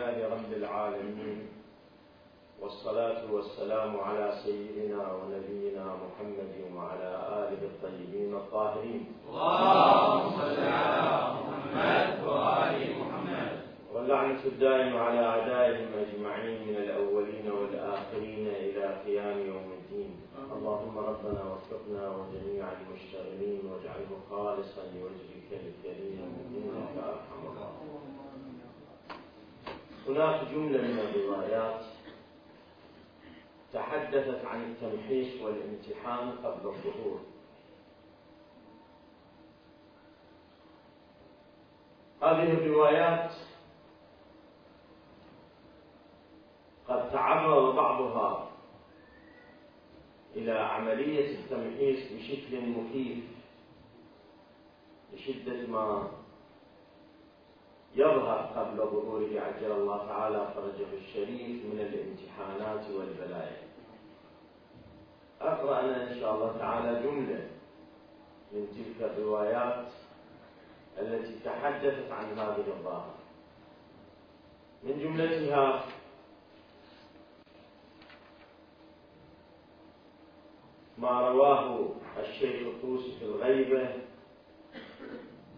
لله رب العالمين والصلاة والسلام على سيدنا ونبينا محمد وعلى آله الطيبين الطاهرين. اللهم صل على محمد وآل محمد. واللعنة الدائمة على أعدائهم أجمعين من الأولين والآخرين إلى قيام يوم الدين. اللهم ربنا وفقنا وجميع المشتغلين واجعله خالصا لوجهك الكريم إنك أرحم الراحمين. هناك جملة من الروايات تحدثت عن التمحيص والامتحان قبل الظهور. هذه الروايات قد تعرض بعضها إلى عملية التمحيص بشكل مخيف لشدة ما يظهر قبل ظهوره عجل الله تعالى فرجه الشريف من الامتحانات والبلايا. أقرأ أنا إن شاء الله تعالى جملة من تلك الروايات التي تحدثت عن هذه الظاهرة. من جملتها ما رواه الشيخ الطوسي في الغيبة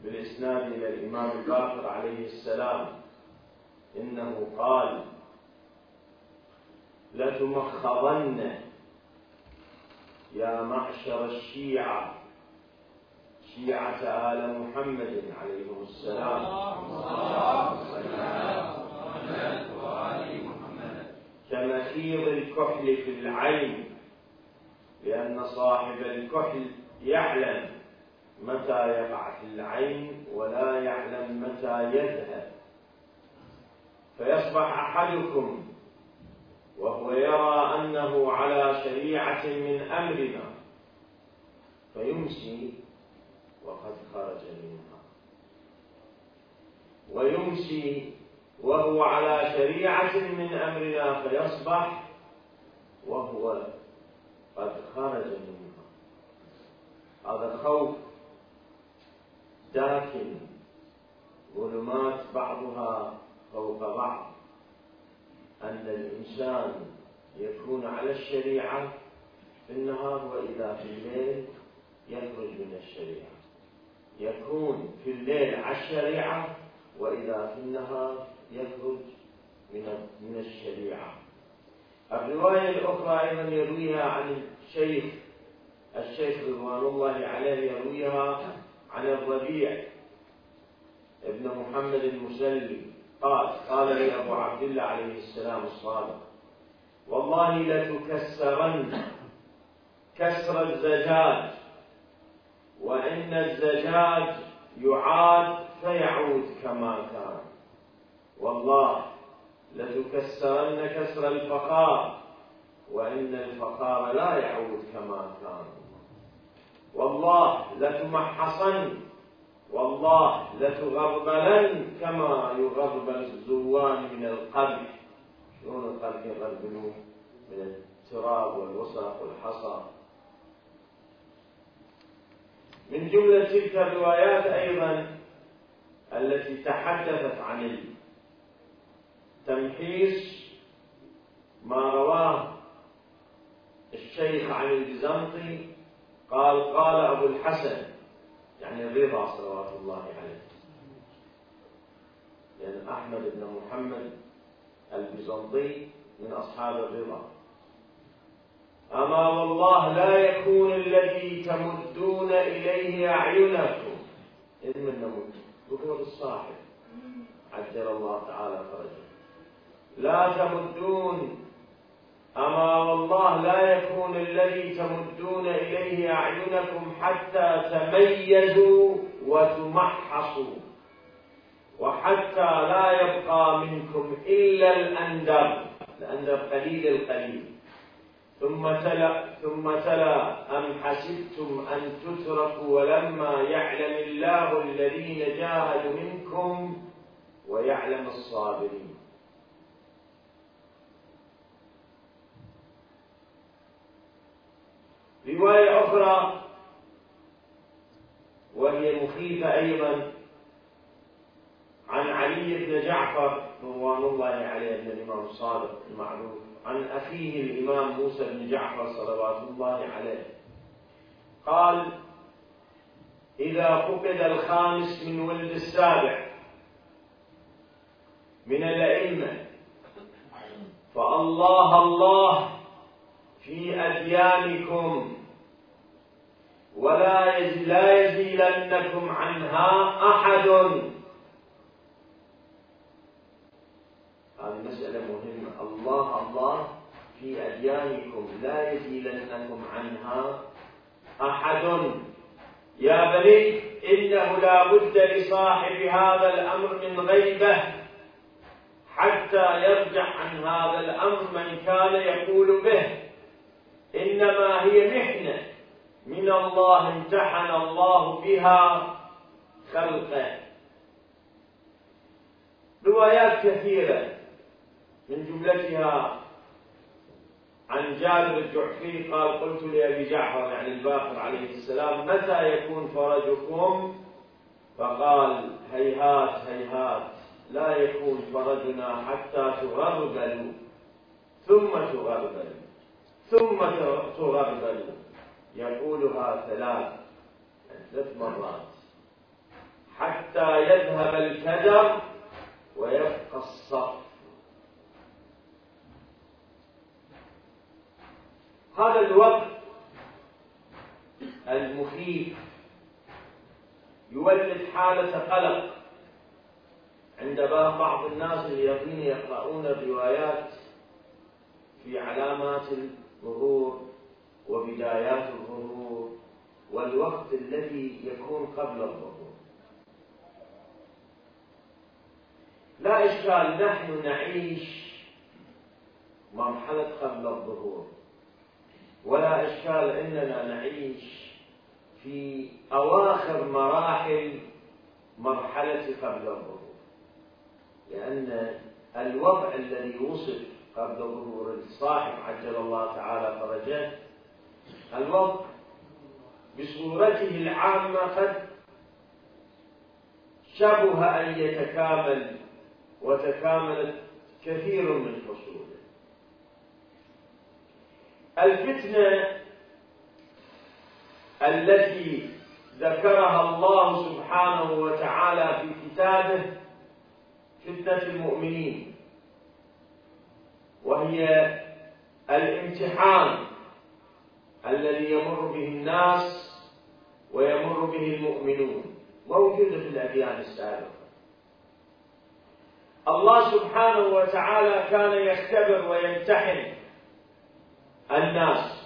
بالإسناد إلى الإمام الباقر عليه السلام. إنه قال لتمخضن يا معشر الشيعة شيعة آل محمد عليهم السلام. كمخيض الكحل في العين لأن صاحب الكحل يعلم متى يقع في العين ولا يعلم متى يذهب. فيصبح أحدكم وهو يرى أنه على شريعة من أمرنا فيمسي وقد خرج منها. ويمسي وهو على شريعة من أمرنا فيصبح وهو قد خرج منها. هذا خوف داكن ظلمات بعضها فوق بعض. أن الإنسان يكون على الشريعة في النهار وإذا في الليل يخرج من الشريعة. يكون في الليل على الشريعة وإذا في النهار يخرج من من الشريعة. الرواية الأخرى أيضا يرويها عن الشيخ الشيخ رضوان الله عليه يرويها عن الربيع ابن محمد المسلي قال قال لي أبو عبد الله عليه السلام الصادق والله لتكسرن كسر الزجاج وإن الزجاج يعاد فيعود كما كان. والله لتكسرن كسر الفقار وإن الفقار لا يعود كما كان. والله لتمحصن والله لتغربلن كما يغربل الزوان من القبر شلون القبر يغربلون من التراب والوسخ والحصى. من جملة تلك الروايات أيضا التي تحدثت عن التمحيص ما رواه الشيخ عن البيزنطي قال قال أبو الحسن يعني الرضا صلوات الله عليه. لأن أحمد بن محمد البيزنطي من أصحاب الرضا. أما والله لا يكون الذي تمدون إليه أعينكم إذ من نمد ذكر الصاحب. عجل الله تعالى فرجه. لا تمدون أما والله لا يكون الذي تمدون إليه أعينكم حتى تميزوا وتمحصوا وحتى لا يبقى منكم إلا الأندر الأندر قليل القليل. ثم تلا ثم تلا أم حسبتم أن تتركوا ولما يعلم الله الذين جاهدوا منكم ويعلم الصابرين. رواية أخرى وهي مخيفة أيضا عن علي بن جعفر رضوان الله عليه بن الإمام الصادق المعروف عن أخيه الإمام موسى بن جعفر صلوات الله عليه. قال إذا فقد الخامس من ولد السابع من الأئمة فالله الله في أديانكم ولا لا يزيلنكم عنها أحد. هذه مسألة مهمة. الله الله في أديانكم لا يزيلنكم عنها أحد. يا بني إنه لا بد لصاحب هذا الأمر من غيبة حتى يرجع عن هذا الأمر من كان يقول به. إنما هي محنة. من الله امتحن الله بها خلقه روايات كثيرة من جملتها عن جابر الجعفي قال قلت لأبي جعفر يعني الباقر عليه السلام متى يكون فرجكم؟ فقال هيهات هيهات لا يكون فرجنا حتى تغربلوا. ثم تغربلوا. ثم تغربلوا. يقولها ثلاث ثلاث مرات. حتى يذهب الكدر ويبقى الصف. هذا الوقت المخيف يولد حالة قلق عند بعض الناس الذين يقرؤون الروايات في علامات الظهور وبدايات الظهور والوقت الذي يكون قبل الظهور لا إشكال نحن نعيش مرحلة قبل الظهور. ولا إشكال أننا نعيش في أواخر مراحل مرحلة قبل الظهور. لأن الوضع الذي وصف قبل ظهور الصاحب عجل الله تعالى فرجه الوضع بصورته العامة قد شبه أن يتكامل وتكاملت كثير من فصوله الفتنة التي ذكرها الله سبحانه وتعالى في كتابه فتنة المؤمنين وهي الامتحان الذي يمر به الناس ويمر به المؤمنون. موجودة في الأديان السابقة؟ الله سبحانه وتعالى كان يختبر ويمتحن الناس.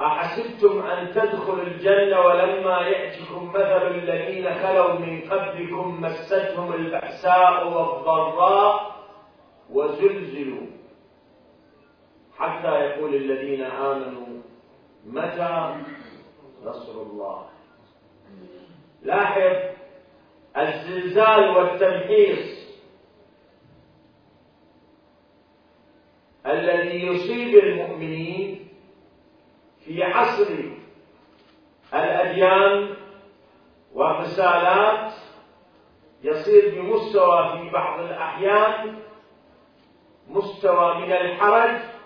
أحسبتم أن تدخلوا الجنة ولما يأتكم مثل الذين خلوا من قبلكم مستهم البأساء والضراء وزلزلوا. حتى يقول الذين آمنوا متى نصر الله؟ لاحظ الزلزال والتمحيص الذي يصيب المؤمنين في عصر الأديان والرسالات يصير بمستوى في بعض الأحيان مستوى من الحرج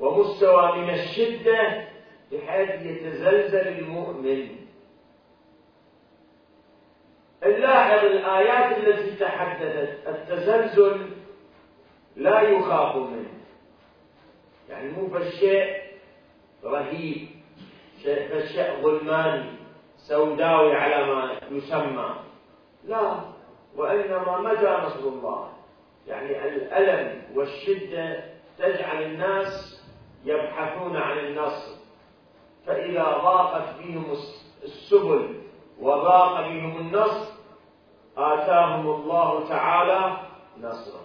ومستوى من الشدة بحيث يتزلزل المؤمن. نلاحظ الآيات التي تحدثت التزلزل لا يخاف منه. يعني مو فالشيء رهيب فالشيء ظلماني سوداوي على ما يسمى. لا وإنما متى نصر الله. يعني الألم والشدة تجعل الناس يبحثون عن النصر فإذا ضاقت بهم السبل وضاق بهم النصر آتاهم الله تعالى نصرا.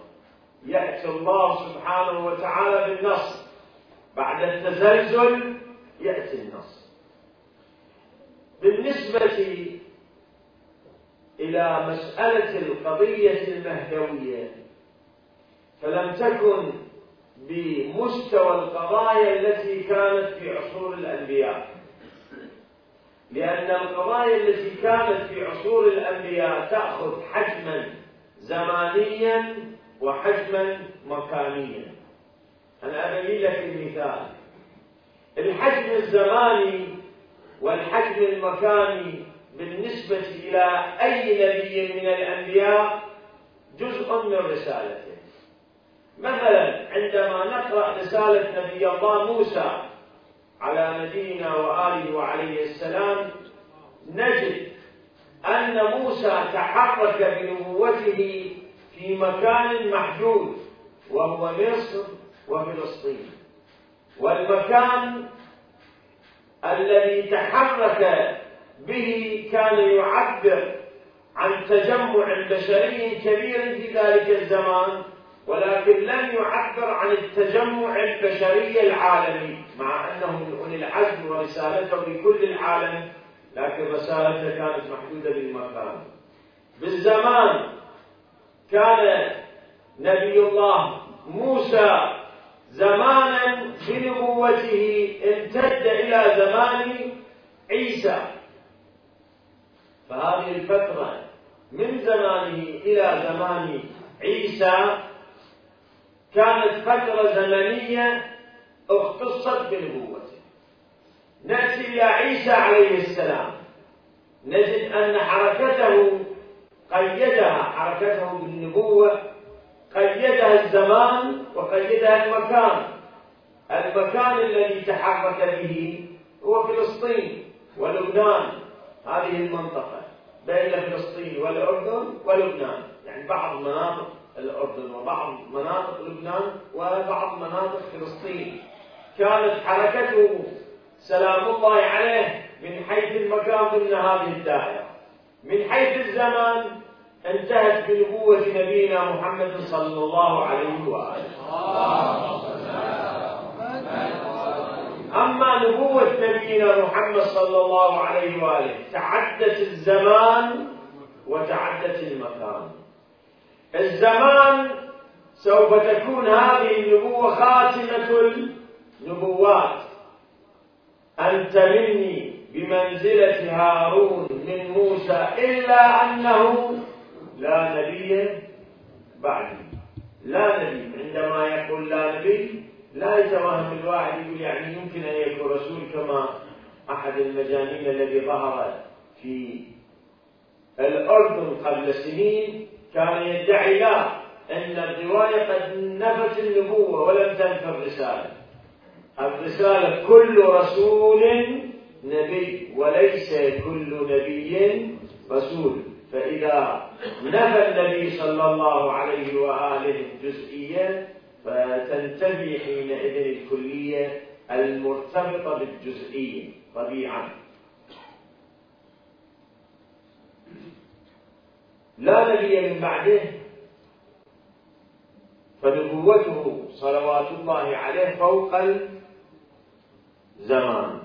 يأتي الله سبحانه وتعالى بالنصر. بعد التزلزل يأتي النصر. بالنسبة إلى مسألة القضية المهدوية فلم تكن بمستوى القضايا التي كانت في عصور الأنبياء. لأن القضايا التي كانت في عصور الأنبياء تأخذ حجما زمانيا وحجما مكانيا. أنا أبين لك المثال. الحجم الزماني والحجم المكاني بالنسبة إلى أي نبي من الأنبياء جزء من رسالته. مثلا عندما نقرأ رسالة نبي الله موسى على نبينا وآله وعليه السلام نجد أن موسى تحرك بنبوته في مكان محدود وهو مصر وفلسطين. والمكان الذي تحرك به كان يعبر عن تجمع بشري كبير في ذلك الزمان. ولكن لم يعبر عن التجمع البشري العالمي مع أنه من اولي العزم ورسالته لكل العالم لكن رسالته كانت محدودة بالمكان بالزمان كان نبي الله موسى زمانا بنبوته امتد إلى زمان عيسى. فهذه الفترة من زمانه إلى زمان عيسى كانت فترة زمنية اختصت بنبوته نأتي إلى عيسى عليه السلام نجد أن حركته قيدها حركته بالنبوة قيدها الزمان وقيدها المكان. المكان الذي تحرك به هو فلسطين ولبنان هذه المنطقة بين فلسطين والأردن ولبنان يعني بعض مناطق الأردن وبعض مناطق لبنان وبعض مناطق فلسطين. كانت حركته سلام الله عليه من حيث المكان ضمن هذه الدائرة. من حيث الزمان انتهت بنبوة نبينا محمد صلى الله عليه وآله. أما نبوة نبينا محمد صلى الله عليه وآله تعدت الزمان وتعدت المكان الزمان سوف تكون هذه النبوة خاتمة النبوات. أنت مني بمنزلة هارون من موسى إلا أنه لا نبي بعدي. لا نبي عندما يقول لا نبي لا يتوهم الواحد يقول يعني يمكن أن يكون رسول كما أحد المجانين الذي ظهر في الأردن قبل سنين. كان يدعي لا أن الرواية قد نفت النبوة ولم تنف الرسالة. الرسالة كل رسول نبي وليس كل نبي رسول. فإذا نفى النبي صلى الله عليه وآله الجزئية فتنتفي حينئذ الكلية المرتبطة بالجزئية طبيعة لا نبي من بعده. فنبوته صلوات الله عليه فوق الزمان.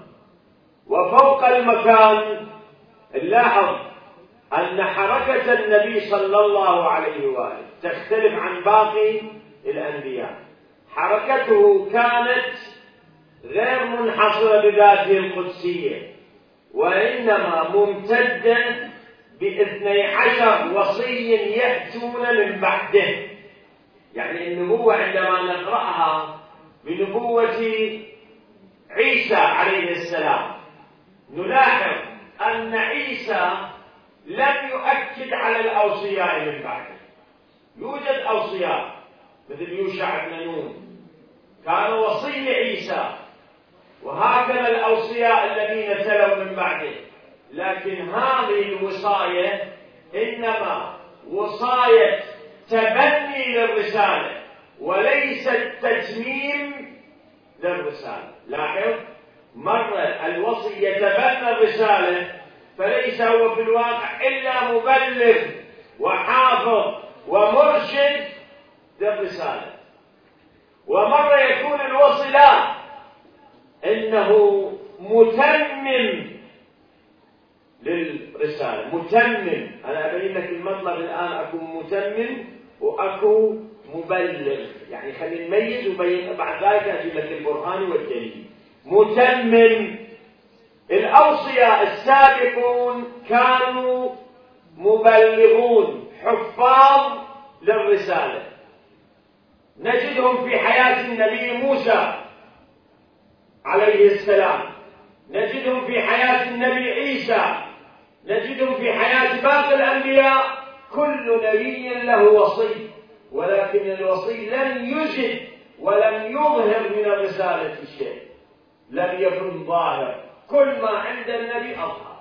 وفوق المكان. نلاحظ أن حركة النبي صلى الله عليه وآله تختلف عن باقي الأنبياء. حركته كانت غير منحصرة بذاته القدسية وإنما ممتدة باثني عشر وصي يأتون من بعده. يعني النبوة عندما نقرأها بنبوة عيسى عليه السلام نلاحظ أن عيسى لم يؤكد على الأوصياء من بعده. يوجد أوصياء مثل يوشع بن نون. كان وصي عيسى وهكذا الأوصياء الذين تلوا من بعده. لكن هذه الوصاية إنما وصاية تبني للرسالة وليس تتميم للرسالة. لاحظ مرة الوصي يتبنى الرسالة فليس هو في الواقع إلا مبلغ وحافظ ومرشد للرسالة. ومرة يكون الوصي لا إنه متمم للرسالة. متمم. أنا أبين لك المطلب الآن. أكون متمم وأكو مبلغ. يعني خلينا نميز وبين بعد ذلك أجيب لك البرهان والدليل. متمم. الأوصياء السابقون كانوا مبلغون. حفاظ للرسالة. نجدهم في حياة النبي موسى عليه السلام. نجدهم في حياة النبي عيسى. نجدهم في حياة باقي الأنبياء. كل نبي له وصي ولكن الوصي لم يجد ولم يظهر من الرسالة شيء لم يكن ظاهر. كل ما عند النبي أظهر.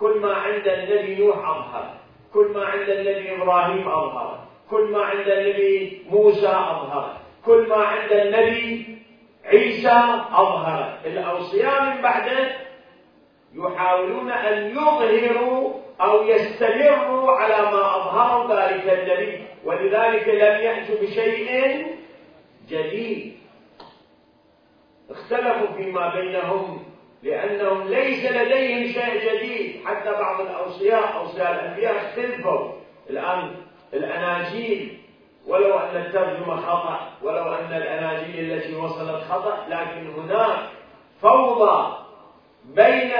كل ما عند النبي نوح أظهر. كل ما عند النبي إبراهيم أظهر. كل ما عند النبي موسى أظهر. كل ما عند النبي عيسى أظهر. الأوصياء من بعده يحاولون أن يظهروا أو يستمروا على ما أظهروا ذلك النبي. ولذلك لم يأتوا بشيء جديد. اختلفوا فيما بينهم لأنهم ليس لديهم شيء جديد. حتى بعض الأوصياء أوصياء الأنبياء اختلفوا. الآن الأناجيل ولو أن الترجمة خطأ ولو أن الأناجيل التي وصلت خطأ لكن هناك فوضى بين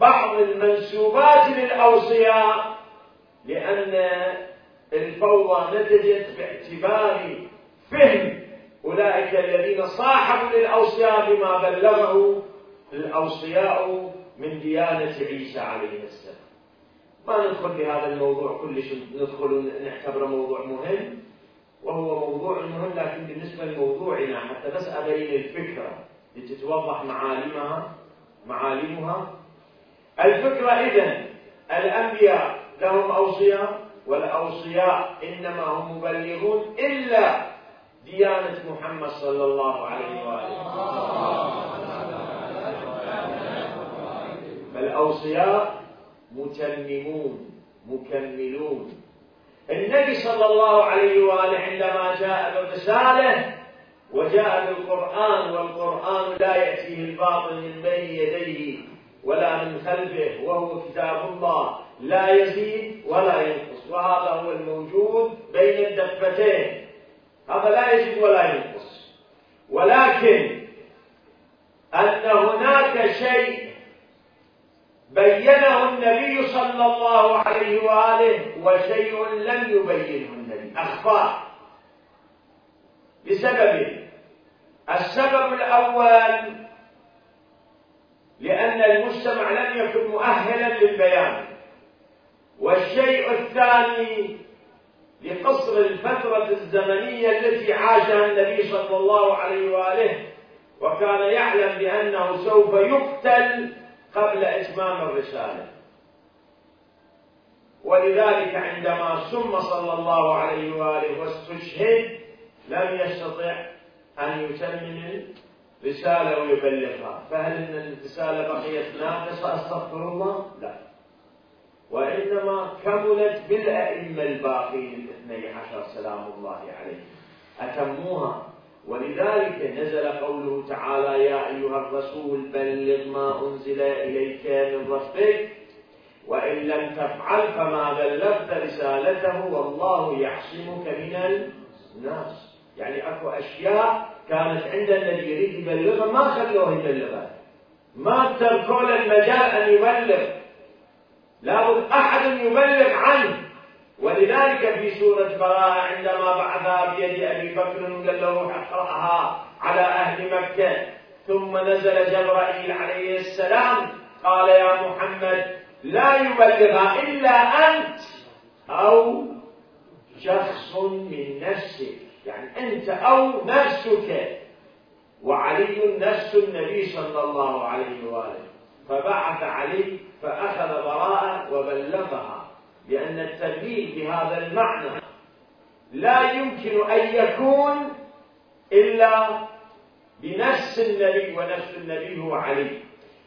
بعض المنسوبات للأوصياء لأن الفوضى نتجت باعتبار فهم أولئك الذين صاحبوا للأوصياء بما بلغه الأوصياء من ديانة عيسى عليه السلام. ما ندخل بهذا الموضوع كلش ندخل نعتبره موضوع مهم وهو موضوع مهم لكن بالنسبة لموضوعنا حتى بس أبين الفكرة لتتوضح معالمها معالمها. الفكرة إذن الأنبياء لهم أوصياء والأوصياء إنما هم مبلغون إلا ديانة محمد صلى الله عليه وآله. فالأوصياء متممون مكملون. النبي صلى الله عليه وآله عندما جاء بالرسالة وجاء بالقرآن والقرآن لا يأتيه الباطل من بين يديه ولا من خلفه وهو كتاب الله. لا يزيد ولا ينقص وهذا هو الموجود بين الدفتين. هذا لا يزيد ولا ينقص. ولكن أن هناك شيء بينه النبي صلى الله عليه وآله وشيء لم يبينه النبي أخفاه لسببين السبب الأول لأن المجتمع لم يكن مؤهلا للبيان والشيء الثاني لقصر الفترة الزمنية التي عاشها النبي صلى الله عليه وآله وكان يعلم بأنه سوف يقتل قبل إتمام الرسالة. ولذلك عندما سم صلى الله عليه وآله واستشهد لم يستطع أن يتمم الرسالة ويبلغها. فهل إن الرسالة بقيت ناقصة؟ أستغفر الله؟ لا. وإنما كملت بالأئمة الباقين الاثني عشر سلام الله عليهم. أتموها. ولذلك نزل قوله تعالى يا أيها الرسول بلغ ما أنزل إليك من ربك وإن لم تفعل فما بلغت رسالته والله يعصمك من الناس. يعني أكو أشياء كانت عند الذي يريد يبلغها ما خلوه يبلغها ما تركوا المجال أن يبلغ. لابد أحد يبلغ عنه. ولذلك في سورة براءة عندما بعثها بيد أبي بكر قال له اقرأها على أهل مكة. ثم نزل جبرائيل عليه السلام قال يا محمد لا يبلغها إلا أنت أو شخص من نفسك. يعني أنت أو نفسك. وعلي نفس النبي صلى الله عليه وآله. فبعث علي فأخذ براءة وبلغها لأن التبليغ بهذا المعنى لا يمكن أن يكون إلا بنفس النبي ونفس النبي هو علي.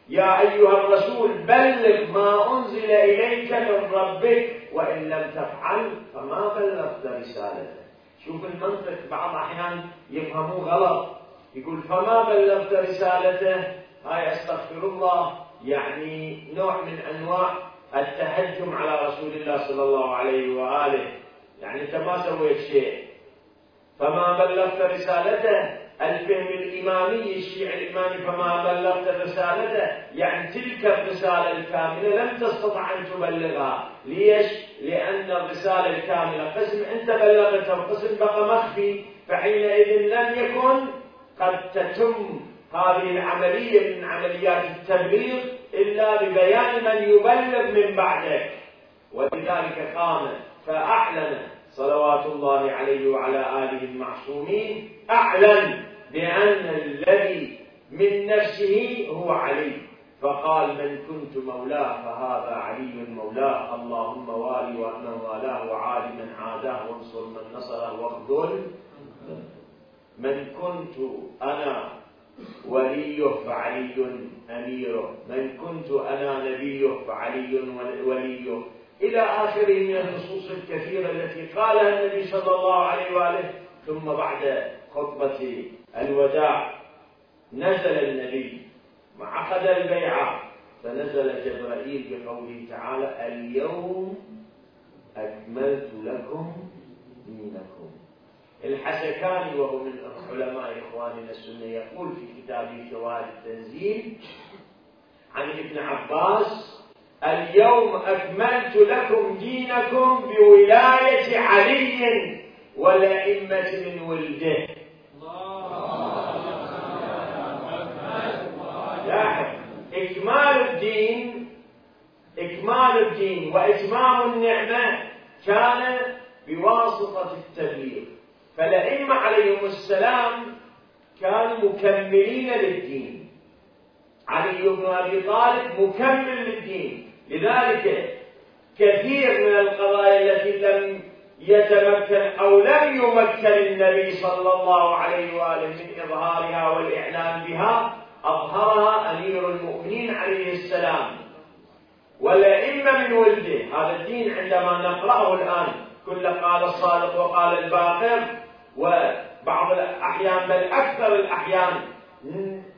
يا أيها الرسول بلغ ما أنزل إليك من ربك وإن لم تفعل فما بلغت رسالته شوف المنطق بعض الأحيان يفهموه غلط. يقول فما بلغت رسالته؟ هاي أستغفر الله. يعني نوع من أنواع التهجم على رسول الله صلى الله عليه وآله. يعني أنت ما سويت شيء. فما بلغت رسالته؟ الفهم الإمامي الشيعي الإمامي فما بلغت رسالته يعني تلك الرسالة الكاملة لم تستطع أن تبلغها. ليش؟ لأن الرسالة الكاملة قسم أنت بلغته وقسم بقى مخفي. فحينئذ لم يكن قد تتم هذه العملية من عمليات التبليغ إلا ببيان من يبلغ من بعدك. ولذلك قام فأعلن صلوات الله عليه وعلى آله المعصومين أعلن بأن الذي من نفسه هو علي. فقال من كنت مولاه فهذا علي مولاه. اللهم والي ومن والاه وعاد من عاداه وانصر من نصره واخذل. من كنت أنا وليه فعلي أميره. من كنت أنا نبيه فعلي وليه إلى آخره من النصوص الكثيرة التي قالها النبي صلى الله عليه وآله ثم بعد خطبة الوداع نزل النبي وعقد البيعة فنزل جبرائيل بقوله تعالى اليوم أكملت لكم دينكم. الحسكاني وهو من علماء إخواننا السنة يقول في كتابه شواهد التنزيل عن ابن عباس اليوم أكملت لكم دينكم بولاية علي والأئمة من ولده. لاحظ إكمال الدين إكمال الدين وإتمام النعمة كان بواسطة التبليغ. فالأئمة عليهم السلام كانوا مكملين للدين. علي بن أبي طالب مكمل للدين. لذلك كثير من القضايا التي لم يتمكن أو لم يمكن النبي صلى الله عليه وآله من إظهارها والإعلان بها أظهرها أمير المؤمنين عليه السلام. والأئمة من ولده هذا الدين عندما نقرأه الآن كل قال الصادق وقال الباقر وبعض الأحيان بل أكثر الأحيان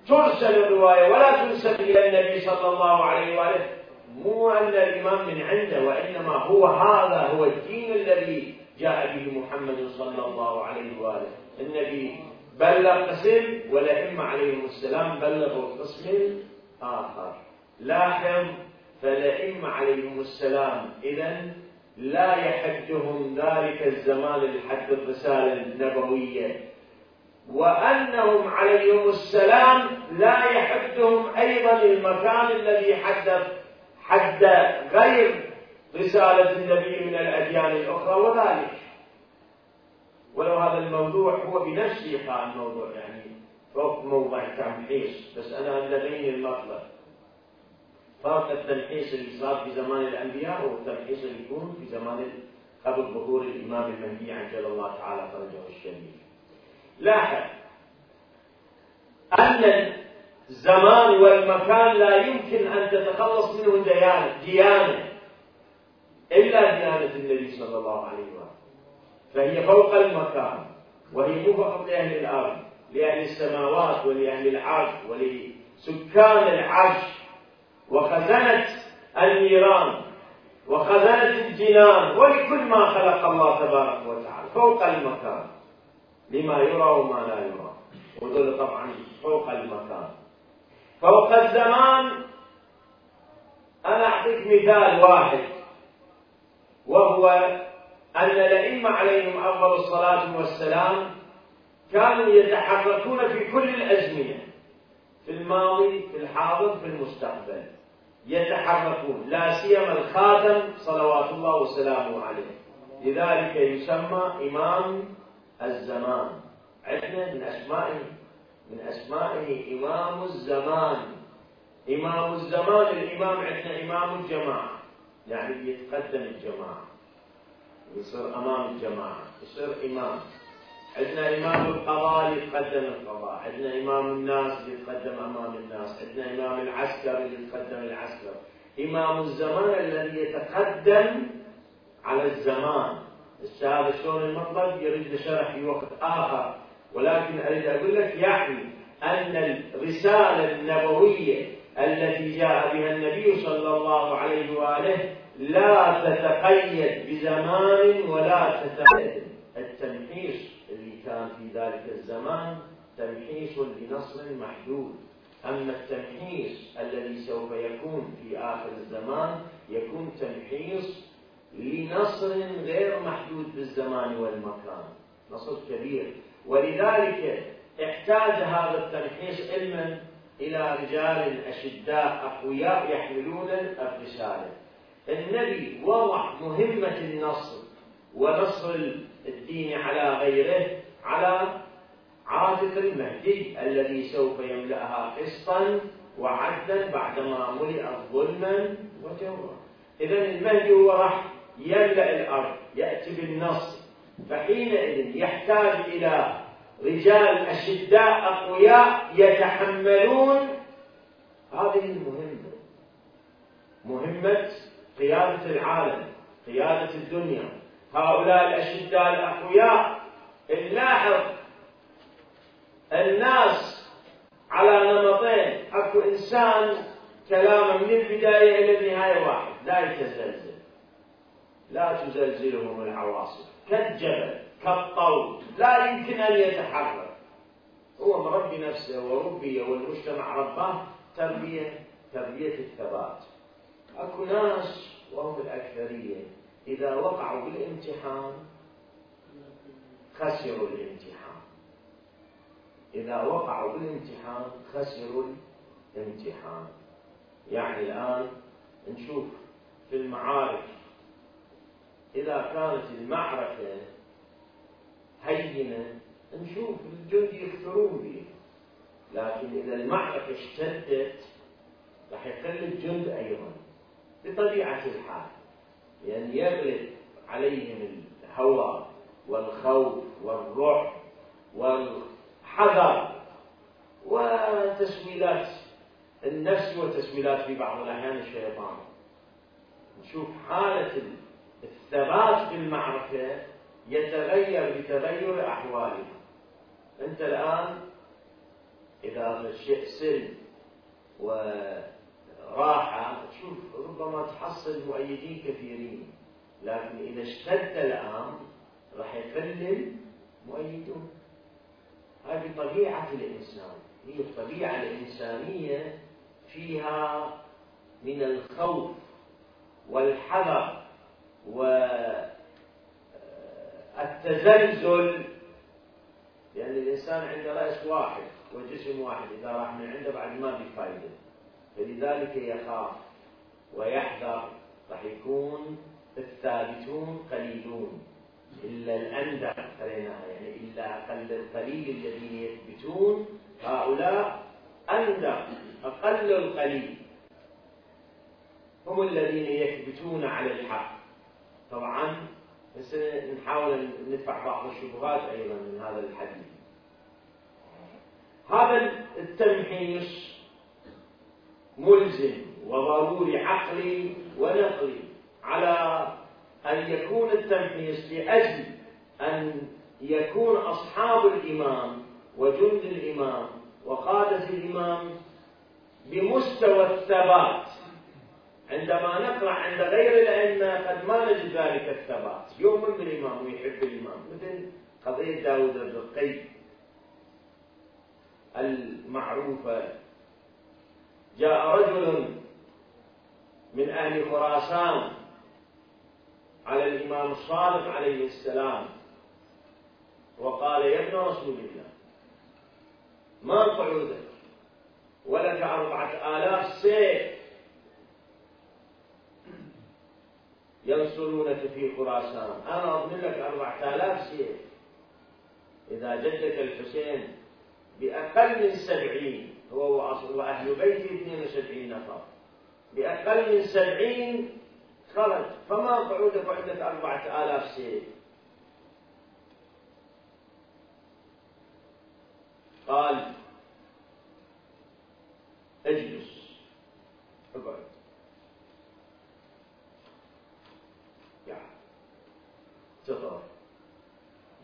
ترسل الرواية ولا تنسب إلى النبي صلى الله عليه وآله. مو أن الإمام من عنده وإنما هو هذا هو الدين الذي جاء به محمد صلى الله عليه وآله. النبي بلغ قسم والأئمة عليهم السلام بلغوا قسم آخر. لاحظ فالأئمة عليهم السلام إذا لا يحدهم ذلك الزمان لحد الرسالة النبوية. وأنهم عليهم السلام لا يحدهم أيضا المكان الذي حدث حد غير رسالة النبي من الأديان الأخرى وذلك. ولو هذا الموضوع هو بنفسه قال موضوع يعني فوق موضع التمحيص بس أنا لديني المطلب. فرق التنحيص اللي صار في زمان الأنبياء والتنحيص اللي يكون في زمان قبل ظهور الإمام المهدي عجل الله تعالى فرجه الشريف لاحظ أن الزمان والمكان لا يمكن أن تتخلص منه ديانة, ديانة. إلا ديانة النبي صلى الله عليه وسلم. فهي فوق المكان وهي مو فقط لأهل الأرض لأهل السماوات ولأهل العرش ولسكان العرش. وخزنة النيران وخزنة الجنان ولكل ما خلق الله تبارك وتعالى فوق المكان. لما يرى وما لا يرى. وذل طبعا فوق المكان. فوق الزمان أنا أعطيك مثال واحد وهو أن الأئمة عليهم أفضل الصلاة والسلام كانوا يتحركون في كل الأزمنة في الماضي في الحاضر في المستقبل. يتحركون لا سيما الخاتم صلوات الله وسلامه عليه. لذلك يسمى إمام الزمان. عندنا من أسمائه من أسمائه إمام الزمان. إمام الزمان الإمام عندنا إمام الجماعة. يعني يتقدم الجماعة. يصير أمام الجماعة. يصير إمام. عندنا إمام القضاء يتقدم القضاء. عندنا إمام الناس يتقدم أمام الناس. عندنا إمام العسكر يتقدم العسكر. إمام الزمان الذي يتقدم على الزمان. هذا شلون المطلب؟ يريد شرح في وقت آخر. ولكن أريد أقول لك يعني أن الرسالة النبوية التي جاء بها النبي صلى الله عليه وآله لا تتقيد بزمان ولا تتقيد. التمحيص اللي كان في ذلك الزمان تمحيص لنصر محدود. أما التمحيص الذي سوف يكون في آخر الزمان يكون تمحيص لنصر غير محدود بالزمان والمكان. نصر كبير. ولذلك احتاج هذا التمحيص علما إلى رجال أشداء أقوياء يحملون الرسالة. النبي وضع مهمة النصر ونصر الدين على غيره على عاتق المهدي الذي سوف يملأها قسطا وعدلا بعدما ملئت ظلما وجورا إذا المهدي هو راح يملأ الأرض يأتي بالنصر. فحينئذ يحتاج إلى رجال أشداء أقوياء يتحملون. هذه المهمة مهمة قيادة العالم قيادة الدنيا. هؤلاء الأشداء الأقوياء نلاحظ الناس على نمطين. أكو إنسان كلامه من البداية إلى النهاية واحد لا يتزلزل. لا تزلزلهم العواصف. كالجبل كالطول لا يمكن أن يتحرك. هو مربي نفسه وربي والمجتمع رباه تربيه تربية الثبات. أكو ناس وهم الأكثرية إذا وقعوا بالامتحان خسروا الامتحان. إذا وقعوا بالامتحان خسروا الامتحان. يعني الآن نشوف في المعارك إذا كانت المعركة هينة نشوف الجند يكثرون به لكن إذا المعركة اشتدت راح يقل الجند أيضا بطبيعة الحال. لأن يعني يغلب عليهم الهوى والخوف والرعب وال حذر وتسويلات النفس وتسويلات في بعض الأحيان الشيطان. نشوف حالة الثبات في المعركة يتغير بتغير أحواله أنت الآن إذا الشيء سلم وراحة تشوف ربما تحصل مؤيدين كثيرين لكن إذا اشتد الأمر راح يقلل مؤيدون. هذه طبيعة الإنسان. هي الطبيعة الإنسانية فيها من الخوف والحذر والتزلزل لأن الإنسان عنده رأس واحد وجسم واحد إذا راح من عنده بعد ما في فائدة فلذلك يخاف ويحذر راح يكون الثابتون قليلون. إلا الأندى قريناها يعني إلا أقل القليل الذين يثبتون هؤلاء أندى أقل القليل. هم الذين يثبتون على الحق. طبعا بس نحاول ندفع بعض الشبهات أيضا من هذا الحديث. هذا التمحيص ملزم وضروري عقلي ونقلي على أن يكون التمحيص لأجل أن يكون أصحاب الإمام وجند الإمام وقادة الإمام بمستوى الثبات. عندما نقرأ عند غير الأئمة قد ما نجد ذلك الثبات يؤمن بالإمام ويحب الإمام. مثل قضية داود الرقي المعروفة. جاء رجل من أهل خراسان على الإمام الصادق عليه السلام وقال يا ابن رسول الله ما قعودك؟ ولك أربعة آلاف سيف ينصرونك في خراسان. أنا أضمن لك أربعة آلاف سيف. إذا جدك الحسين بأقل من سبعين هو وأهل بيته اثنين وسبعين نفر. بأقل من سبعين خرج. فما قعودك وعندك أربعة آلاف سيف. قال اجلس. اقعد يعني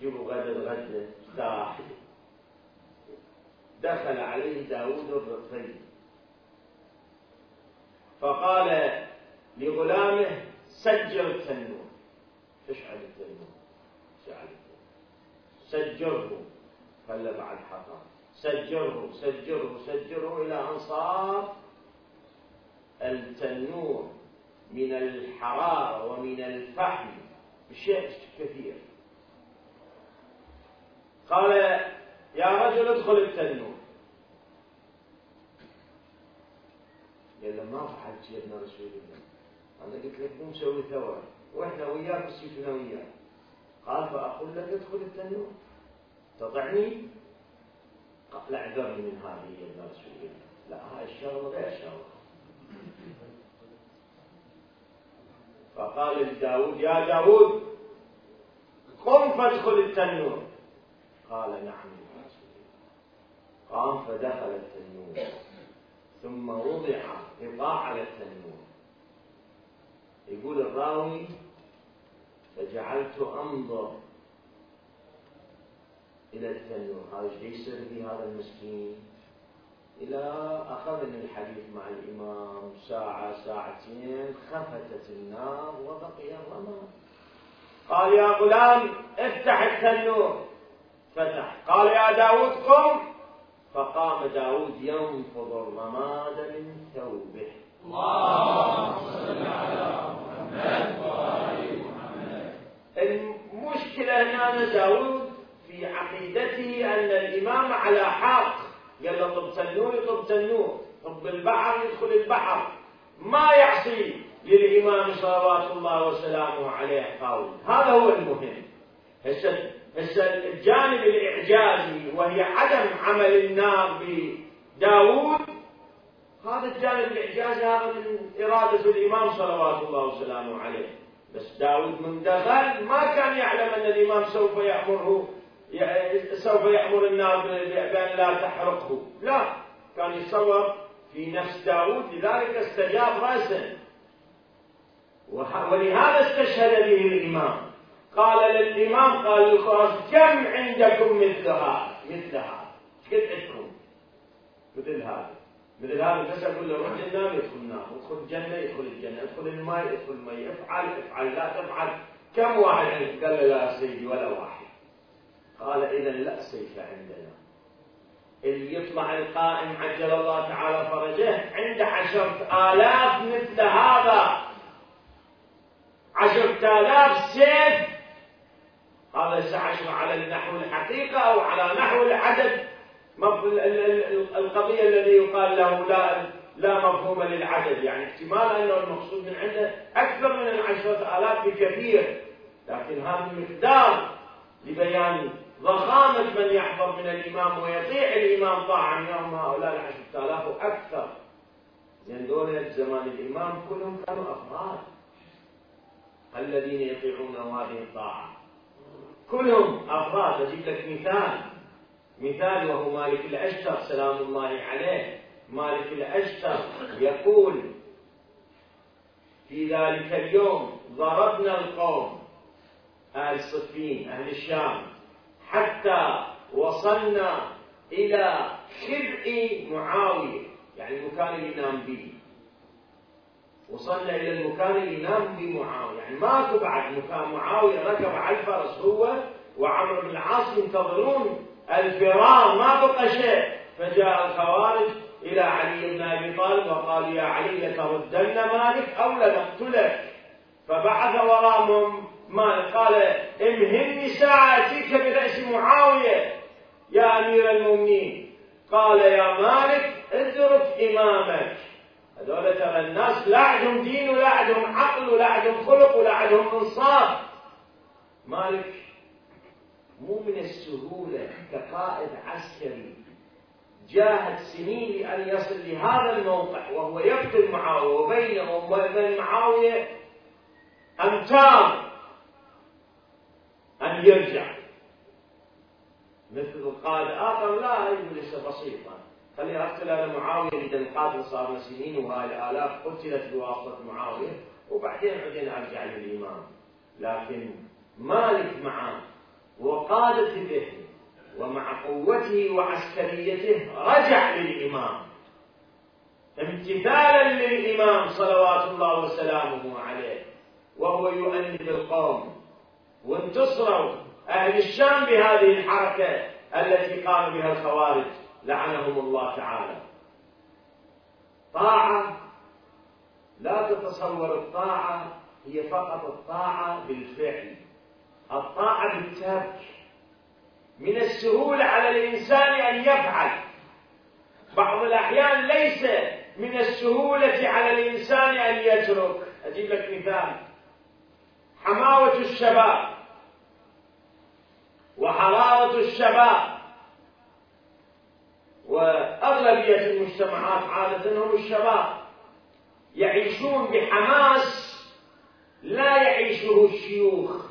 جيبوا غدا الغد داخل. دخل عليه داود الرقي فقال لغلامه سجر التنور اشعل التنور شعل التنور سجره خلى بعد حطب سجره سجره سجره إلى أن صار التنور من الحرارة ومن الفحم بشيء كثير قال يا رجل ادخل التنور قال له ما فعلت سيدنا رسول الله أنا قلت لك مو مسوي ثورة. وإحنا وياك وسيفنا وياك. قال فأقول لك ادخل التنور تطعني؟ قال اعذرني من هذه يا رسول الله لا هاي الشغلة غير شغلة. فقال لداود يا داود قم فادخل التنور. قال نعم. قام فدخل التنور. ثم وضع قطاع على التنور. يقول الراوي فجعلت أنظر إلى التنور. هذا إيش يصير في هذا المسكين؟ إلى اخذني الحديث مع الإمام ساعة ساعتين خفتت النار وبقي الرماد قال يا غلام افتح التنور فتح. قال يا داود قم. فقام داود ينفض الرماد من ثوبه. اللهم صل على محمد وآل محمد المشكلة هنا داود في عقيدته أن الإمام على حق. قال له طب تنور طب تنور طب البحر يدخل البحر. ما يعصي للإمام صلوات الله وسلامه عليه قول هذا هو المهم. هسه هسه الجانب الإعجازي وهي عدم عمل النار بداود. هذا الجانب الإعجازي هذا من إرادة الإمام صلوات الله وسلامه عليه. بس داود من دخل ما كان يعلم أن الإمام سوف يأمره. سوف يأمر النار بأن لا تحرقه. لا كان يتصور في نفس داود لذلك استجاب رأسا ولهذا استشهد به الإمام. قال للإمام قال للخراج كم عندكم مثلها مثلها قد عندكم مثل هذا. مثل هذا بس أقول له روح النار يدخل النار ادخل الجنة يدخل الجنة ادخل الماء يدخل الماء افعل افعل لا تفعل. كم واحد قال له لا سيدي ولا واحد. قال إذا لا سيف عندنا. اللي يطلع القائم عجل الله تعالى فرجه عنده عشرة آلاف مثل هذا. عشرة آلاف سيف. هذا سعشر على النحو الحقيقة أو على نحو العدد. القضية الذي يقال له لا لا مفهوم للعدد. يعني احتمال أنه المقصود من عنده أكثر من العشرة آلاف بكثير. لكن هذا المقدار لبيان ضخامة من يحضر من الإمام ويطيع الإمام طاعة يوم هؤلاء العشرة آلاف وأكثر. لأن دول زمان الإمام كلهم كانوا أفراد الذين يطيعون هذه الطاعة كلهم أفراد أجيب لك مثال. مثال وهو مالك الأشتر سلام الله عليه. مالك الأشتر يقول في ذلك اليوم ضربنا القوم أهل صفين أهل الشام حتى وصلنا إلى خرء معاوية يعني المكان اللي ينام به وصلنا إلى المكان اللي نام به معاوية يعني ماكو بعد مكان معاوية ركب على الفرس هو وعمرو بن العاص ينتظرون الفرار ما بقى شيء. فجاء الخوارج إلى علي بن أبي طالب وقال يا علي لتردن مالك أو لنقتلك. فبعث وراءهم مالك قال امهلني ساعة أتيك برأس معاوية. يا أمير المؤمنين قال يا مالك اترك إمامك. هذول ترى الناس لا عندهم دين ولا عندهم عقل ولا عندهم خلق ولا عندهم انصاف. مالك مو من السهولة كقائد عسكري جاهد سنين لأن يصل لهذا الموقع وهو يقتل معاوية وبينه وبين معاوية أمتار. أن يرجع. مثل القائد آخر لا ليس بسيطا. خليني أقتل أنا معاوية إذا القاتل صار من سنين وهاي الآلاف قتلت بواسطة معاوية وبعدين بعدين أرجع للإمام لكن مالك معاه وقادة به ومع قوته وعسكريته رجع للإمام. امتثالا للإمام صلوات الله وسلامه عليه وهو يؤنب القوم. وانتصروا أهل الشام بهذه الحركة التي قام بها الخوارج لعنهم الله تعالى. طاعة لا تتصور الطاعة هي فقط الطاعة بالفعل. الطاعة بالترك. من السهولة على الإنسان أن يفعل. بعض الأحيان ليس من السهولة على الإنسان أن يترك. أجيب لك مثال. حماوة الشباب وحرارة الشباب وأغلبية المجتمعات عادة هم الشباب يعيشون بحماس لا يعيشه الشيوخ.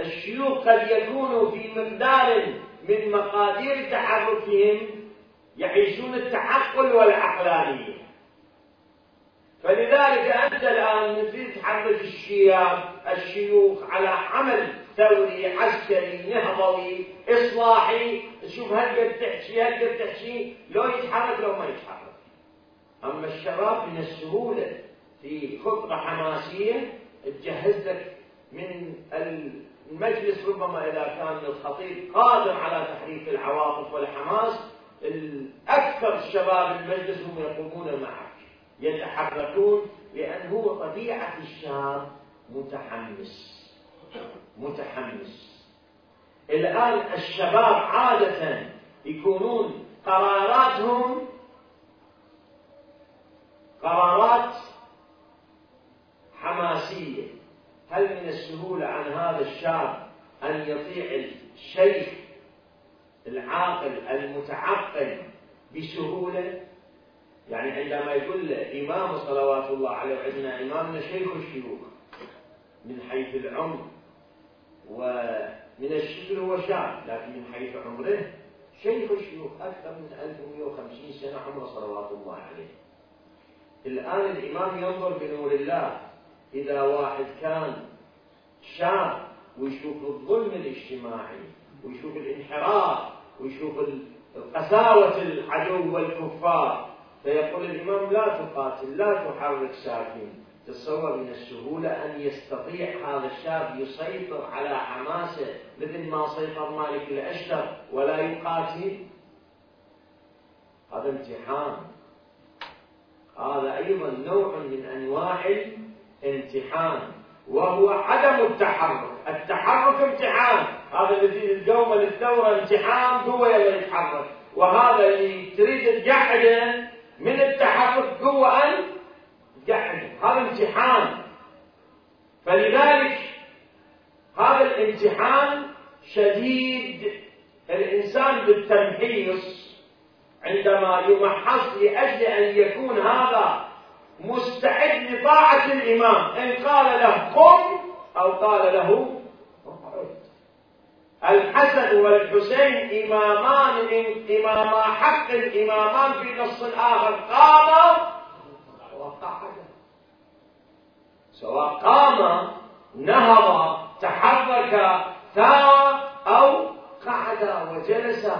الشيوخ قد يكونوا في مقدار من مقادير تحركهم يعيشون التعقل والعقلانية. فلذلك أنت الآن تريد تحرك الشياب الشيوخ على عمل ثوري عسكري نهضوي إصلاحي. تشوف هل قد تحشي هل قد تحشي لو يتحرك لو ما يتحرك. أما الشباب من السهولة في خطة حماسية تجهز لك من المجلس ربما إذا كان الخطيب قادر على تحريك العواطف والحماس الأكثر الشباب المجلس هم يقومون معك يتحركون لأن هو طبيعة الشاب متحمس. متحمس. الآن الشباب عادة يكونون قراراتهم قرارات حماسية. هل من السهولة عن هذا الشاب أن يطيع الشيخ العاقل المتعقل بسهولة؟ يعني عندما يقول إمام صلوات الله عليه وعندنا إمامنا شيخ الشيوخ من حيث العمر ومن الشكل هو شاب لكن من حيث عمره شيخ الشيوخ أكثر من 1150 سنة عمره صلوات الله عليه. الآن الإمام ينظر بنور الله إذا واحد كان شاب ويشوف الظلم الاجتماعي ويشوف الانحراف ويشوف قساوة العدو والكفار فيقول الإمام لا تقاتل لا تحرك ساكن. تصور من السهولة أن يستطيع هذا الشاب يسيطر على حماسه مثل ما سيطر مالك الأشتر ولا يقاتل. هذا امتحان. هذا أيضا نوع من أنواع الامتحان وهو عدم التحرك. التحرك امتحان. هذا الذي تلقوه للثورة امتحان هو يتحرك. وهذا اللي تريد تقعده من التحرك هو أن تقعده هذا امتحان فلذلك هذا الامتحان شديد. الإنسان بالتمحيص عندما يمحص لأجل أن يكون هذا مستعد لطاعة الإمام. إن قال له قم أو قال له الحسن والحسين إمامان إماما حق إمامان في نص آخر. قام. وقعد سواء قام نهض تحرك ثار أو قعد وجلس.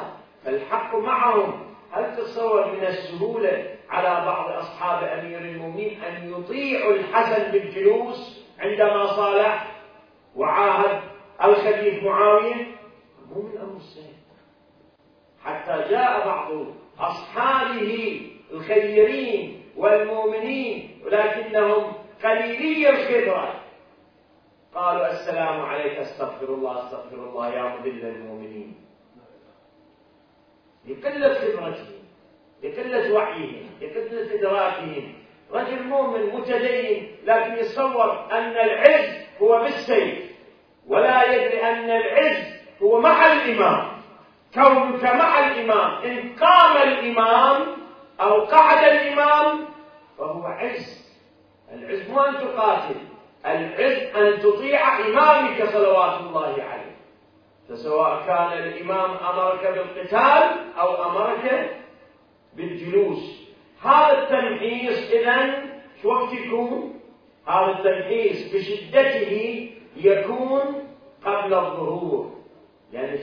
فالحق معهم. هل تصور من السهولة على بعض أصحاب أمير المؤمنين أن يطيعوا الحسن بالجلوس عندما صالح وعاهد؟ الخليفة معاوية؟ مو من أمر السهل حتى جاء بعض أصحابه الخيرين والمؤمنين ولكنهم قليلي الخبرة قالوا السلام عليك أستغفر الله أستغفر الله يا مذل المؤمنين. لقلة خبرتهم لقلة وعيهم لقلة إدراكهم رجل مؤمن متدين لكن يتصور أن العز هو بالسيف. ولا يدري أن العز هو مع الإمام. كونك مع الإمام إن قام الإمام أو قعد الإمام فهو عز. العز مو أن تقاتل. العز أن تطيع إمامك صلوات الله عليه. فسواء كان الإمام أمرك بالقتال أو أمرك بالجلوس. هذا التمحيص إذا شو وقت يكون؟ هذا التمحيص بشدته يكون قبل الظهور. يعني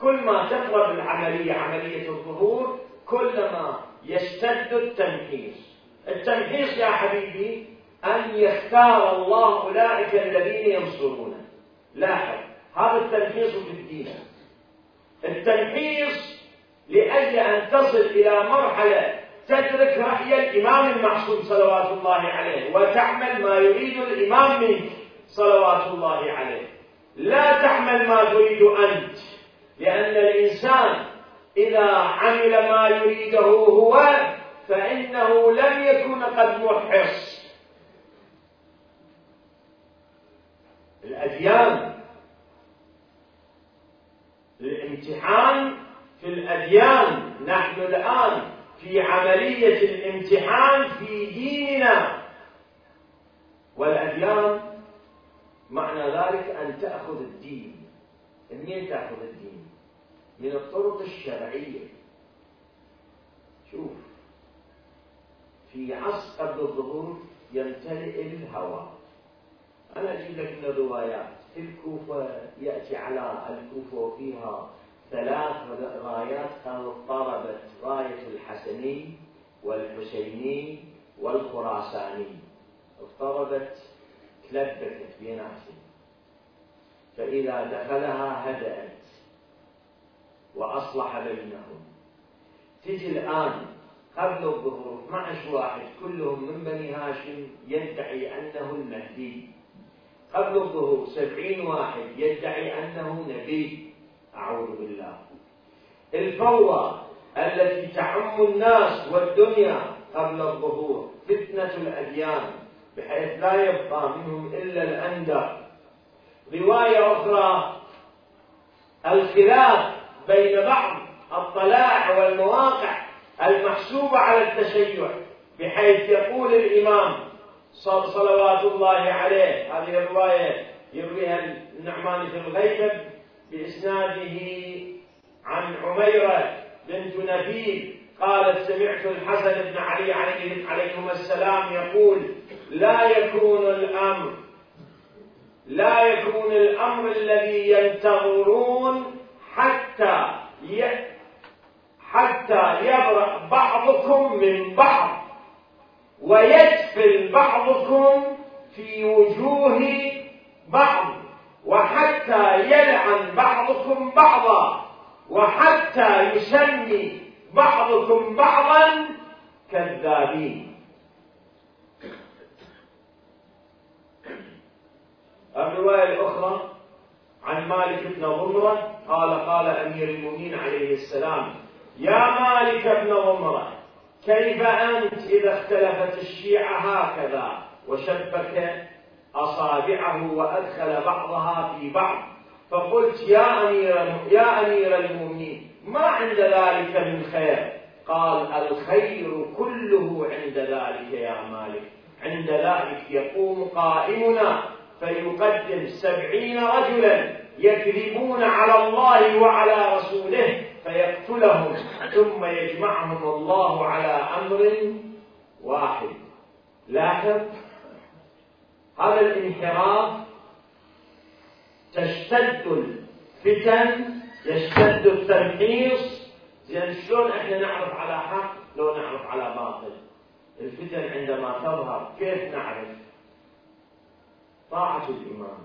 كل ما تقرب العملية عملية الظهور كلما يشتد التمحيص التمحيص يا حبيبي أن يختار الله أولئك الذين ينصرونه. لاحظ هذا التمحيص في الدين. التمحيص لأجل أن تصل إلى مرحلة تترك رأي الإمام المعصوم صلوات الله عليه وتعمل ما يريد الإمام منك صلوات الله عليه. لا تعمل ما تريد أنت لأن الإنسان إذا عمل ما يريده هو فإنه لم يكن قد محص الأديان الامتحان في الأديان. نحن الآن في عملية الامتحان في ديننا. والأديان معنى ذلك أن تأخذ الدين. منين تأخذ الدين؟ من الطرق الشرعية. شوف في عصر قبل الظهور يمتلئ الهوى. أنا أجيب لك من الروايات في الكوفة يأتي على الكوفة وفيها ثلاث رايات كانت طربت راية الحسني والحسيني والخراساني. اضطربت تلبكت بناس فإذا دخلها هدأت وأصلح بينهم. تجي الآن قبل الظهور 12 واحد كلهم من بني هاشم يدعي أنه المهدي قبل الظهور سبعين واحد يدعي أنه نبي. أعوذ بالله. الفوضى التي تعم الناس والدنيا قبل الظهور فتنة الأديان. بحيث لا يبقى منهم إلا الأندر رواية أخرى الخلاف بين بعض الطلائع والمواقع المحسوبة على التشيع بحيث يقول الإمام صلوات الله عليه. هذه الرواية يرويها النعمان في الغيبة بإسناده عن عميرة بنت نبيل قالت سمعت الحسن بن علي عليهم عليهما السلام يقول لا يكون الأمر لا يكون الأمر الذي ينتظرون حتى ي... حتى يبرأ بعضكم من بعض ويدفل بعضكم في وجوه بعض وحتى يلعن بعضكم بعضا وحتى يسمي بعضكم بعضا كذابين. الرواية الأخرى عن مالك بن ضمرة قال قال أمير المؤمنين عليه السلام يا مالك بن ضمرة كيف أنت إذا اختلفت الشيعة هكذا وشبك أصابعه وأدخل بعضها في بعض؟ فقلت يا أمير يا أمير المؤمنين ما عند ذلك من خير؟ قال الخير كله عند ذلك يا مالك. عند ذلك يقوم قائمنا فيقدم سبعين رجلا يكذبون على الله وعلى رسوله فيقتلهم ثم يجمعهم الله على أمر واحد. لاحظ هذا الانحراف تشتد الفتن يشتد التمحيص زين شلون إحنا نعرف على حق لو نعرف على باطل؟ الفتن عندما تظهر كيف نعرف؟ طاعة الإمام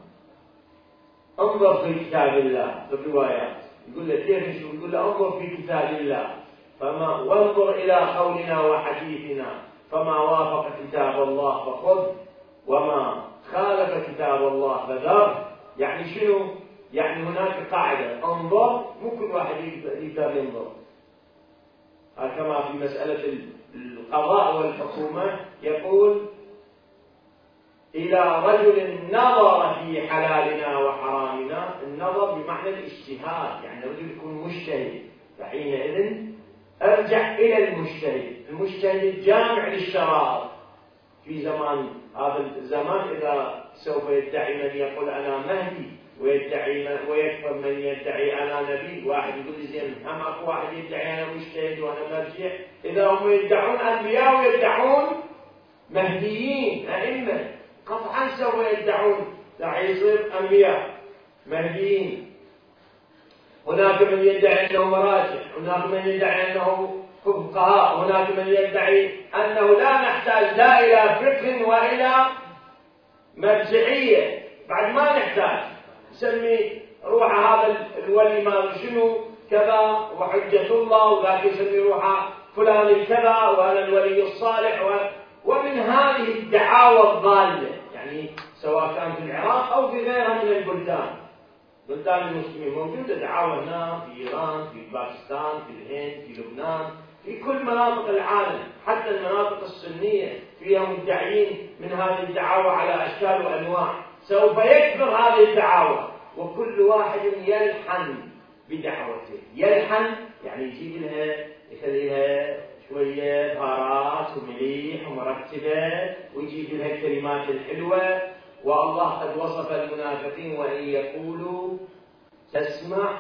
انظر في كتاب الله في الروايات. يقول له كيف نشوف يقول له انظر في كتاب الله. فما وانظر إلى قولنا وحديثنا. فما وافق كتاب الله فخذ وما خالف كتاب الله فذر. يعني شنو؟ يعني هناك قاعدة. مو كل واحد يقدر ينظر. كما في مسألة القضاء والحكومة يقول إلى رجل نظر في حلالنا وحرامنا النظر بمعنى الاجتهاد يعني الرجل يكون مجتهد. فحينئذ أرجع إلى المجتهد. المجتهد الجامع للشرائط في زمان هذا الزمان إذا سوف يدعي من يقول أنا مهدي. ويدعي ويكفر من يدعي أنا نبي واحد. يقول زين هم أكو واحد يدعي أنا مجتهد وأنا مرجع إذا هم يدعون أنبياء ويدعون مهديين أئمة. قطعا سوف يدعون راح يصير أنبياء مهديين. هناك من يدعي أنه مراجع هناك من يدعي أنه فقهاء هناك من يدعي أنه لا نحتاج لا إلى فقه وإلى مرجعية. بعد ما نحتاج. نسمي روح هذا الولي ما شنو كذا وحجة الله وذاك يسمي روحه فلان الكذا وأنا الولي الصالح و... ومن هذه الدعاوى الضالة يعني سواء كان في العراق أو في غيرها من البلدان. بلدان المسلمين موجودة دعاوى هنا في إيران في باكستان في الهند في لبنان في كل مناطق العالم حتى المناطق السنية فيها مدعين من هذه الدعاوى على أشكال وأنواع. سوف يكثر هذه الدعاوى. وكل واحد يلحن بدعوته. يلحن يعني يجيب لها يخليها شوية بهارات ومليح ومرتبة ويجيب لها الكلمات الحلوة. والله قد وصف المنافقين وإن يقولوا تسمع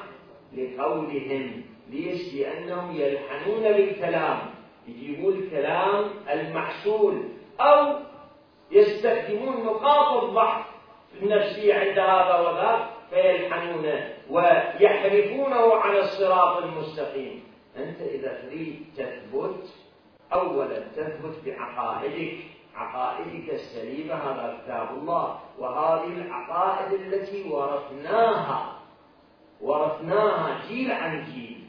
لقولهم. ليش؟ لأنهم يلحنون بالكلام. يجيبون الكلام المحسول أو يستخدمون نقاط الضعف النفسية عند هذا وذاك. فيلحنونه ويحرفونه على الصراط المستقيم. أنت إذا تريد تثبت أولا تثبت بعقائدك. عقائدك السليمة هذا كتاب الله وهذه العقائد التي ورثناها. ورثناها جيل عن جيل.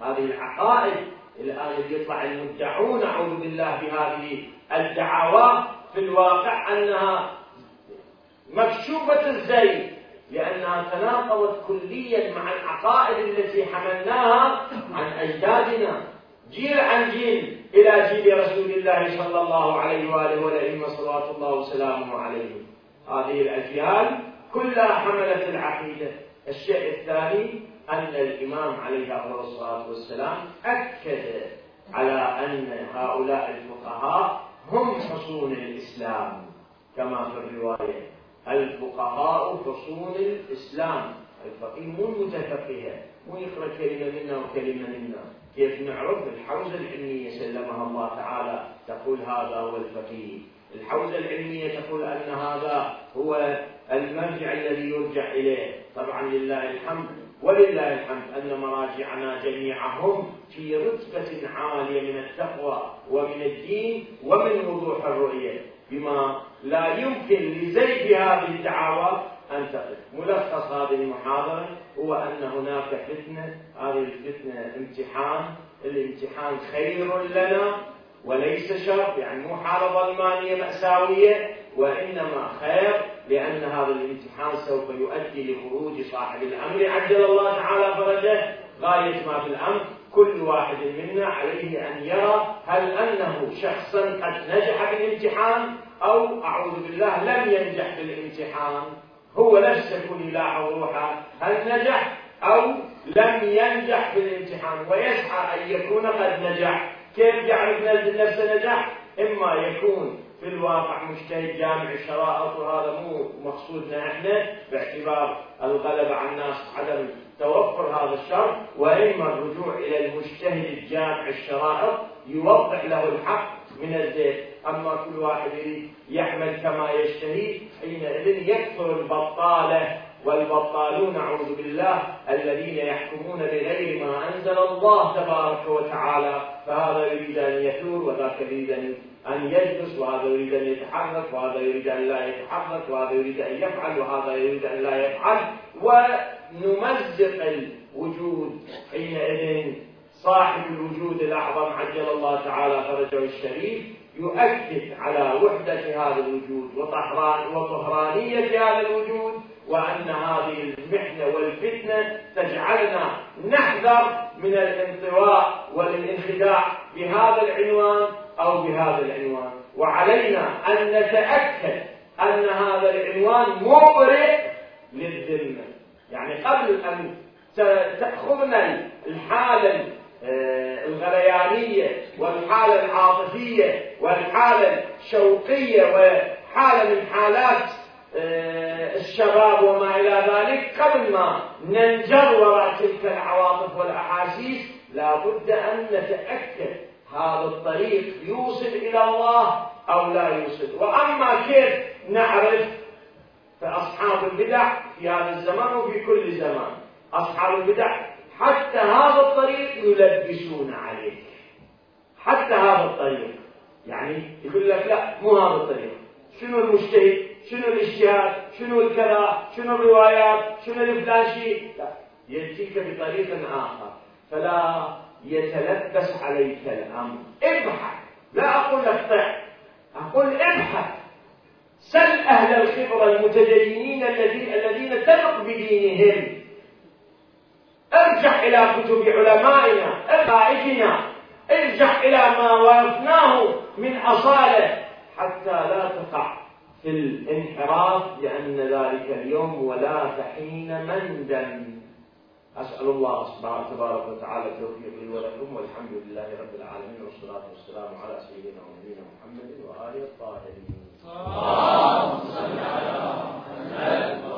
هذه العقائد الآن يطلع المدعون أعوذ بالله بهذه الدعاوى في الواقع أنها مكشوفة الزي لأنها تناقضت كليا مع العقائد التي حملناها عن أجدادنا جيل عن جيل إلى جيل رسول الله صلى الله عليه وآله والأئمة صلوات الله وسلامه عليهم هذه الأجيال كلها حملت العقيدة. الشيء الثاني أن الإمام عليه الصلاة والسلام أكد على أن هؤلاء الفقهاء هم حصون الإسلام كما في الرواية. الفقهاء حصون الإسلام. الفقيه مو متفقه مو يقرأ كلمة منا وكلمة منا. كيف نعرف؟ الحوزة العلمية سلمها الله تعالى تقول هذا هو الفقيه. الحوزة العلمية تقول أن هذا هو المرجع الذي يرجع إليه. طبعا لله الحمد ولله الحمد أن مراجعنا جميعهم في رتبة عالية من التقوى ومن الدين ومن وضوح الرؤية. بما لا يمكن لزيد هذه الدعاوى أن تقف. ملخص هذه المحاضرة هو أن هناك فتنة. هذه الفتنة امتحان. الامتحان خير لنا وليس شر يعني مو حالة ظلمانية مأساوية وإنما خير لأن هذا الامتحان سوف يؤدي لخروج صاحب الأمر. عجل الله تعالى فرجه غاية ما في الأمر. كل واحد منا عليه أن يرى هل أنه شخصا قد نجح بالامتحان أو أعوذ بالله لم ينجح بالامتحان. هو نفسه كل يلاحظ روحه هل نجح أو لم ينجح بالامتحان؟ ويسعى أن يكون قد نجح. كيف يعرف نفسه نجح إما يكون في الواقع مجتهد جامع الشرائط وهذا مو مقصودنا إحنا باعتبار الغلبة على الناس عدم توفر هذا الشرط وأما الرجوع إلى المجتهد الجامع الشرائط يوضح له الحق من الزيت. أما كل واحد يريد يحمل كما يشتهي حينئذ يكثر البطالة والبطالون أعوذ بالله الذين يحكمون بغير ما أنزل الله تبارك وتعالى. فهذا يريد أن يثور وذاك يريد ان أن يجلس وهذا يريد أن يتحرك وهذا يريد أن لا يتحرك وهذا يريد أن يفعل وهذا يريد أن لا يفعل. ونمزق الوجود حينئذ. صاحب الوجود الأعظم عجل الله تعالى فرجه الشريف يؤكد على وحدة هذا الوجود وطهران وطهرانية هذا الوجود. وأن هذه المحنة والفتنة تجعلنا نحذر من الانطواء والانخداع بهذا العنوان أو بهذا العنوان. وعلينا أن نتأكد أن هذا العنوان مبرئ للذمة. يعني قبل أن تأخذنا الحالة آه، الغليانية والحالة العاطفية والحالة الشوقية وحالة من حالات الشباب وما إلى ذلك. قبل ما ننجر وراء تلك العواطف والأحاسيس لا بد أن نتأكد هذا الطريق يوصل إلى الله أو لا يوصل. وأما كيف نعرف؟ فأصحاب البدع في هذا الزمان وفي كل زمان أصحاب البدع حتى هذا الطريق يلبسون عليك. حتى هذا الطريق. يعني يقول لك لا مو هذا الطريق. شنو المجتهد؟ شنو الاجتهاد شنو الكذا شنو الروايات شنو الفلان شيء يأتيك بطريق آخر. فلا يتلبس عليك الأمر. ابحث. لا أقول لك طع أقول ابحث. سل أهل الخبرة المتدينين الذين الذين تثق بدينهم. ارجع إلى كتب علمائنا قائدنا ارجع إلى ما ورثناه من أصالة. حتى لا تقع في الانحراف لأن ذلك اليوم ولا تحين مندا. أسأل الله سبحانه تبارك وتعالى التوفيق لي ولكم والحمد لله رب العالمين والصلاة والسلام على سيدنا ونبينا محمد وآله الطاهرين. اللهم صل على محمد